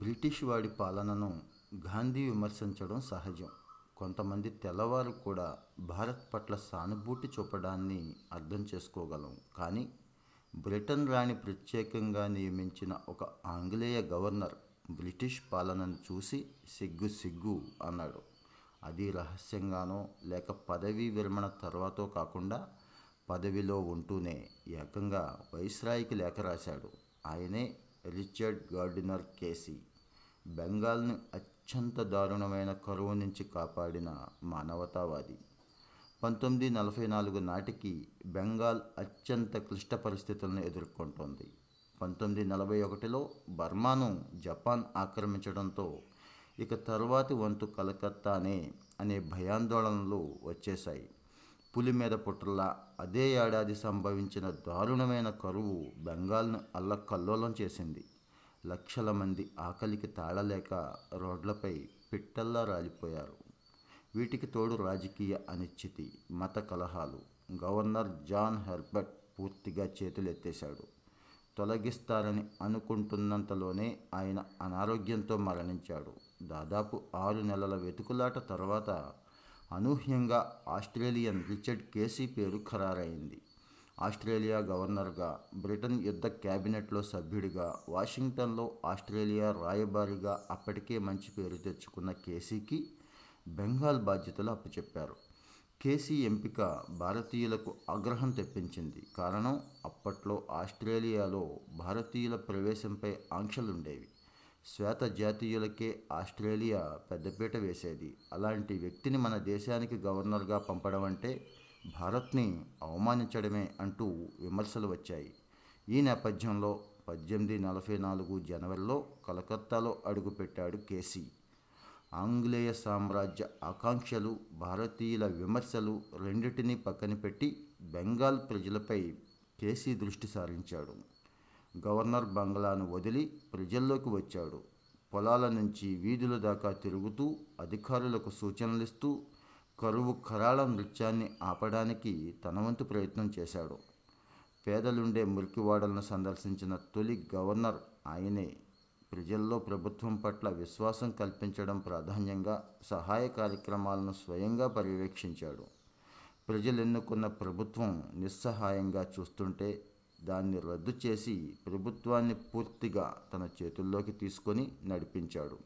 British వాడి పాలనను గాంధీ విమర్శించడం సహజం. కొంతమంది తెల్లవారు కూడా భారత్ పట్ల సానుభూతి చూపడాన్ని అర్థం చేసుకోగలం. కానీ బ్రిటన్ రాణి ప్రత్యేకంగా నియమించిన ఒక ఆంగ్లేయ గవర్నర్ బ్రిటిష్ పాలనను చూసి సిగ్గు సిగ్గు అన్నాడు. అది రహస్యంగానో లేక పదవీ విరమణ తర్వాతో కాకుండా పదవిలో ఉంటూనే ఏకంగా వైస్రాయికి లేఖ రాశాడు. ఆయనే రిచర్డ్ గార్డినర్ కేసీ బెంగాల్ని అత్యంత దారుణమైన కరువు నుంచి కాపాడిన మానవతావాది. పంతొమ్మిది నలభై నాలుగు నాటికి బెంగాల్ అత్యంత క్లిష్ట పరిస్థితులను ఎదుర్కొంటోంది. పంతొమ్మిది నలభై ఒకటిలో బర్మాను జపాన్ ఆక్రమించడంతో ఇక తర్వాతి వంతు కలకత్తానే అనే భయాందోళనలు వచ్చేశాయి. పులి మీద పుట్రలా అదే ఏడాది సంభవించిన దారుణమైన కరువు బెంగాల్ను అల్లకల్లోలం చేసింది. లక్షల మంది ఆకలికి తాళలేక రోడ్లపై పిట్టల్లా రాలిపోయారు. వీటికి తోడు రాజకీయ అనిశ్చితి మత కలహాలు. గవర్నర్ జాన్ హెర్బర్ట్ పూర్తిగా చేతులెత్తేశాడు. తొలగిస్తారని అనుకుంటున్నంతలోనే ఆయన అనారోగ్యంతో మరణించాడు. దాదాపు ఆరు నెలల వెతుకులాట తర్వాత అనూహ్యంగా ఆస్ట్రేలియన్ రిచర్డ్ కేసీ పేరు ఖరారైంది. ఆస్ట్రేలియా గవర్నర్గా బ్రిటన్ యుద్ధ క్యాబినెట్లో సభ్యుడిగా వాషింగ్టన్లో ఆస్ట్రేలియా రాయబారిగా అప్పటికే మంచి పేరు తెచ్చుకున్న కేసీకి బెంగాల్ బాధ్యతలు అప్పచెప్పారు. కేసీ ఎంపిక భారతీయులకు ఆగ్రహం తెప్పించింది. కారణం అప్పట్లో ఆస్ట్రేలియాలో భారతీయుల ప్రవేశంపై ఆంక్షలుండేవి. శ్వేత జాతీయులకే ఆస్ట్రేలియా పెద్దపీట వేసేది. అలాంటి వ్యక్తిని మన దేశానికి గవర్నర్గా పంపడం అంటే భారత్ని అవమానించడమే అంటూ విమర్శలు వచ్చాయి. ఈ నేపథ్యంలో పద్దెనిమిది నలభై నాలుగు జనవరిలో కలకత్తాలో అడుగుపెట్టాడు కేసీ. ఆంగ్లేయ సామ్రాజ్య ఆకాంక్షలు భారతీయుల విమర్శలు రెండింటినీ పక్కన పెట్టి బెంగాల్ ప్రజలపై కేసీ దృష్టి సారించాడు. గవర్నర్ బంగ్లాను వదిలి ప్రజల్లోకి వచ్చాడు. పొలాల నుంచి వీధుల దాకా తిరుగుతూ అధికారులకు సూచనలిస్తూ కరువు కరాళ నృత్యాన్ని ఆపడానికి తనవంతు ప్రయత్నం చేశాడు. పేదలుండే మురికివాడలను సందర్శించిన తొలి గవర్నర్ ఆయనే ప్రజల్లో ప్రభుత్వం పట్ల విశ్వాసం కల్పించడం ప్రాధాన్యంగా సహాయ కార్యక్రమాలను స్వయంగా పర్యవేక్షించాడు. ప్రజలు ఎన్నుకున్న ప్రభుత్వం నిస్సహాయంగా చూస్తుంటే దాన్ని రద్దు చేసి ప్రభుత్వాన్ని పూర్తిగా తన చేతుల్లోకి తీసుకొని నడిపించాడు.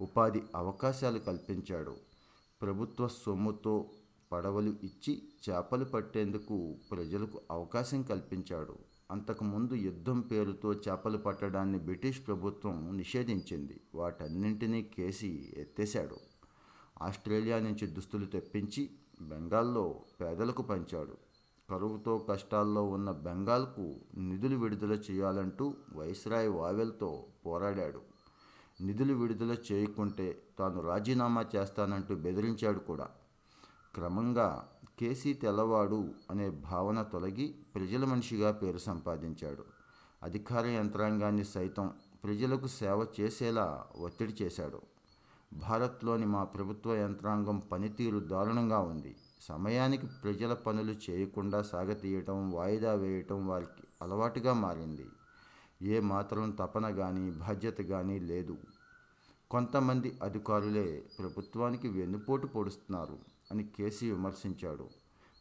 ఉపాధి అవకాశాలు కల్పించాడు. ప్రభుత్వ సొమ్ముతో పడవలు ఇచ్చి చేపలు పట్టేందుకు ప్రజలకు అవకాశం కల్పించాడు. అంతకుముందు యుద్ధం పేరుతో చేపలు పట్టడాన్ని బ్రిటిష్ ప్రభుత్వం నిషేధించింది. వాటన్నింటినీ కేసి ఎత్తేశాడు. ఆస్ట్రేలియా నుంచి దుస్తులు తెప్పించి బెంగాల్లో పేదలకు పంచాడు. కరువుతో కష్టాల్లో ఉన్న బెంగాల్కు నిధులు విడుదల చేయాలంటూ వైస్రాయ్ వావెల్తో పోరాడాడు. నిధులు విడుదల చేయకుంటే తాను రాజీనామా చేస్తానంటూ బెదిరించాడు కూడా. క్రమంగా కేసీ తెల్లవాడు అనే భావన తొలగి ప్రజల మనిషిగా పేరు సంపాదించాడు. అధికార యంత్రాంగాన్ని సైతం ప్రజలకు సేవ చేసేలా ఒత్తిడి చేశాడు. భారత్లోని మా ప్రభుత్వ యంత్రాంగం పనితీరు దారుణంగా ఉంది. సమయానికి ప్రజల పనులు చేయకుండా సాగతీయటం వాయిదా వేయటం వారికి అలవాటుగా మారింది. ఏ మాత్రం తపన కానీ బాధ్యత కానీ లేదు. కొంతమంది అధికారులే ప్రభుత్వానికి వెన్నుపోటు పొడుస్తున్నారు అని కేసీ విమర్శించాడు.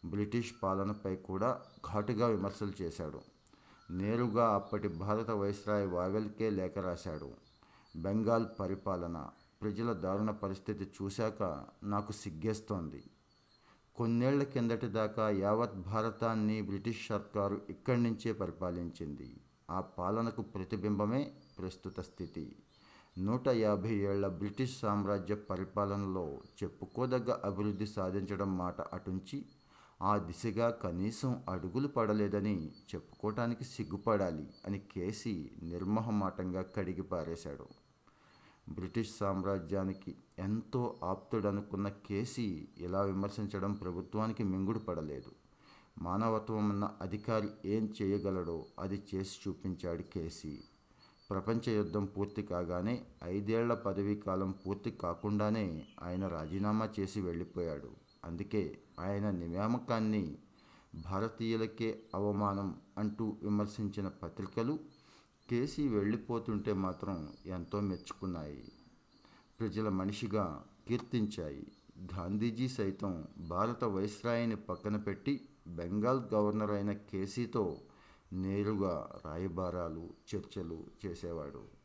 బ్రిటిష్ పాలనపై కూడా ఘాటుగా విమర్శలు చేశాడు. నేరుగా అప్పటి భారత వైస్రాయ్ వావెల్కే లేఖ రాశాడు. బెంగాల్ పరిపాలన ప్రజల దారుణ పరిస్థితి చూశాక నాకు సిగ్గేస్తోంది. కొన్నేళ్ళ కిందటి దాకా యావత్ భారతాన్ని బ్రిటిష్ సర్కారు ఇక్కడి నుంచే పరిపాలించింది. ఆ పాలనకు ప్రతిబింబమే ప్రస్తుత స్థితి. నూట యాభై ఏళ్ళ బ్రిటిష్ సామ్రాజ్య పరిపాలనలో చెప్పుకోదగ్గ అభివృద్ధి సాధించడం మాట అటుంచి ఆ దిశగా కనీసం అడుగులు పడలేదని చెప్పుకోవటానికి సిగ్గుపడాలి అని కేసీ నిర్మహమాటంగా కడిగి పారేశాడు. బ్రిటిష్ సామ్రాజ్యానికి ఎంతో ఆప్తుడనుకున్న కేసీ ఇలా విమర్శించడం ప్రభుత్వానికి మింగుడు పడలేదు. మానవత్వం ఉన్న అధికారి ఏం చేయగలడో అది చేసి చూపించాడు కేసీ. ప్రపంచ యుద్ధం పూర్తి కాగానే ఐదేళ్ళ పదవీ కాలం పూర్తి కాకుండానే ఆయన రాజీనామా చేసి వెళ్ళిపోయాడు. అందుకే ఆయన నియామకాన్ని భారతీయులకే అవమానం అంటూ విమర్శించిన పత్రికలు కేసీ వెళ్ళిపోతుంటే మాత్రం ఎంతో మెచ్చుకున్నాయి. ప్రజల మనిషిగా కీర్తించాయి. గాంధీజీ సైతం భారత వైస్రాయిని పక్కన పెట్టి బెంగాల్ గవర్నర్ అయిన కేసీతో నేరుగా రాయబారాలు చర్చలు చేసేవాడు.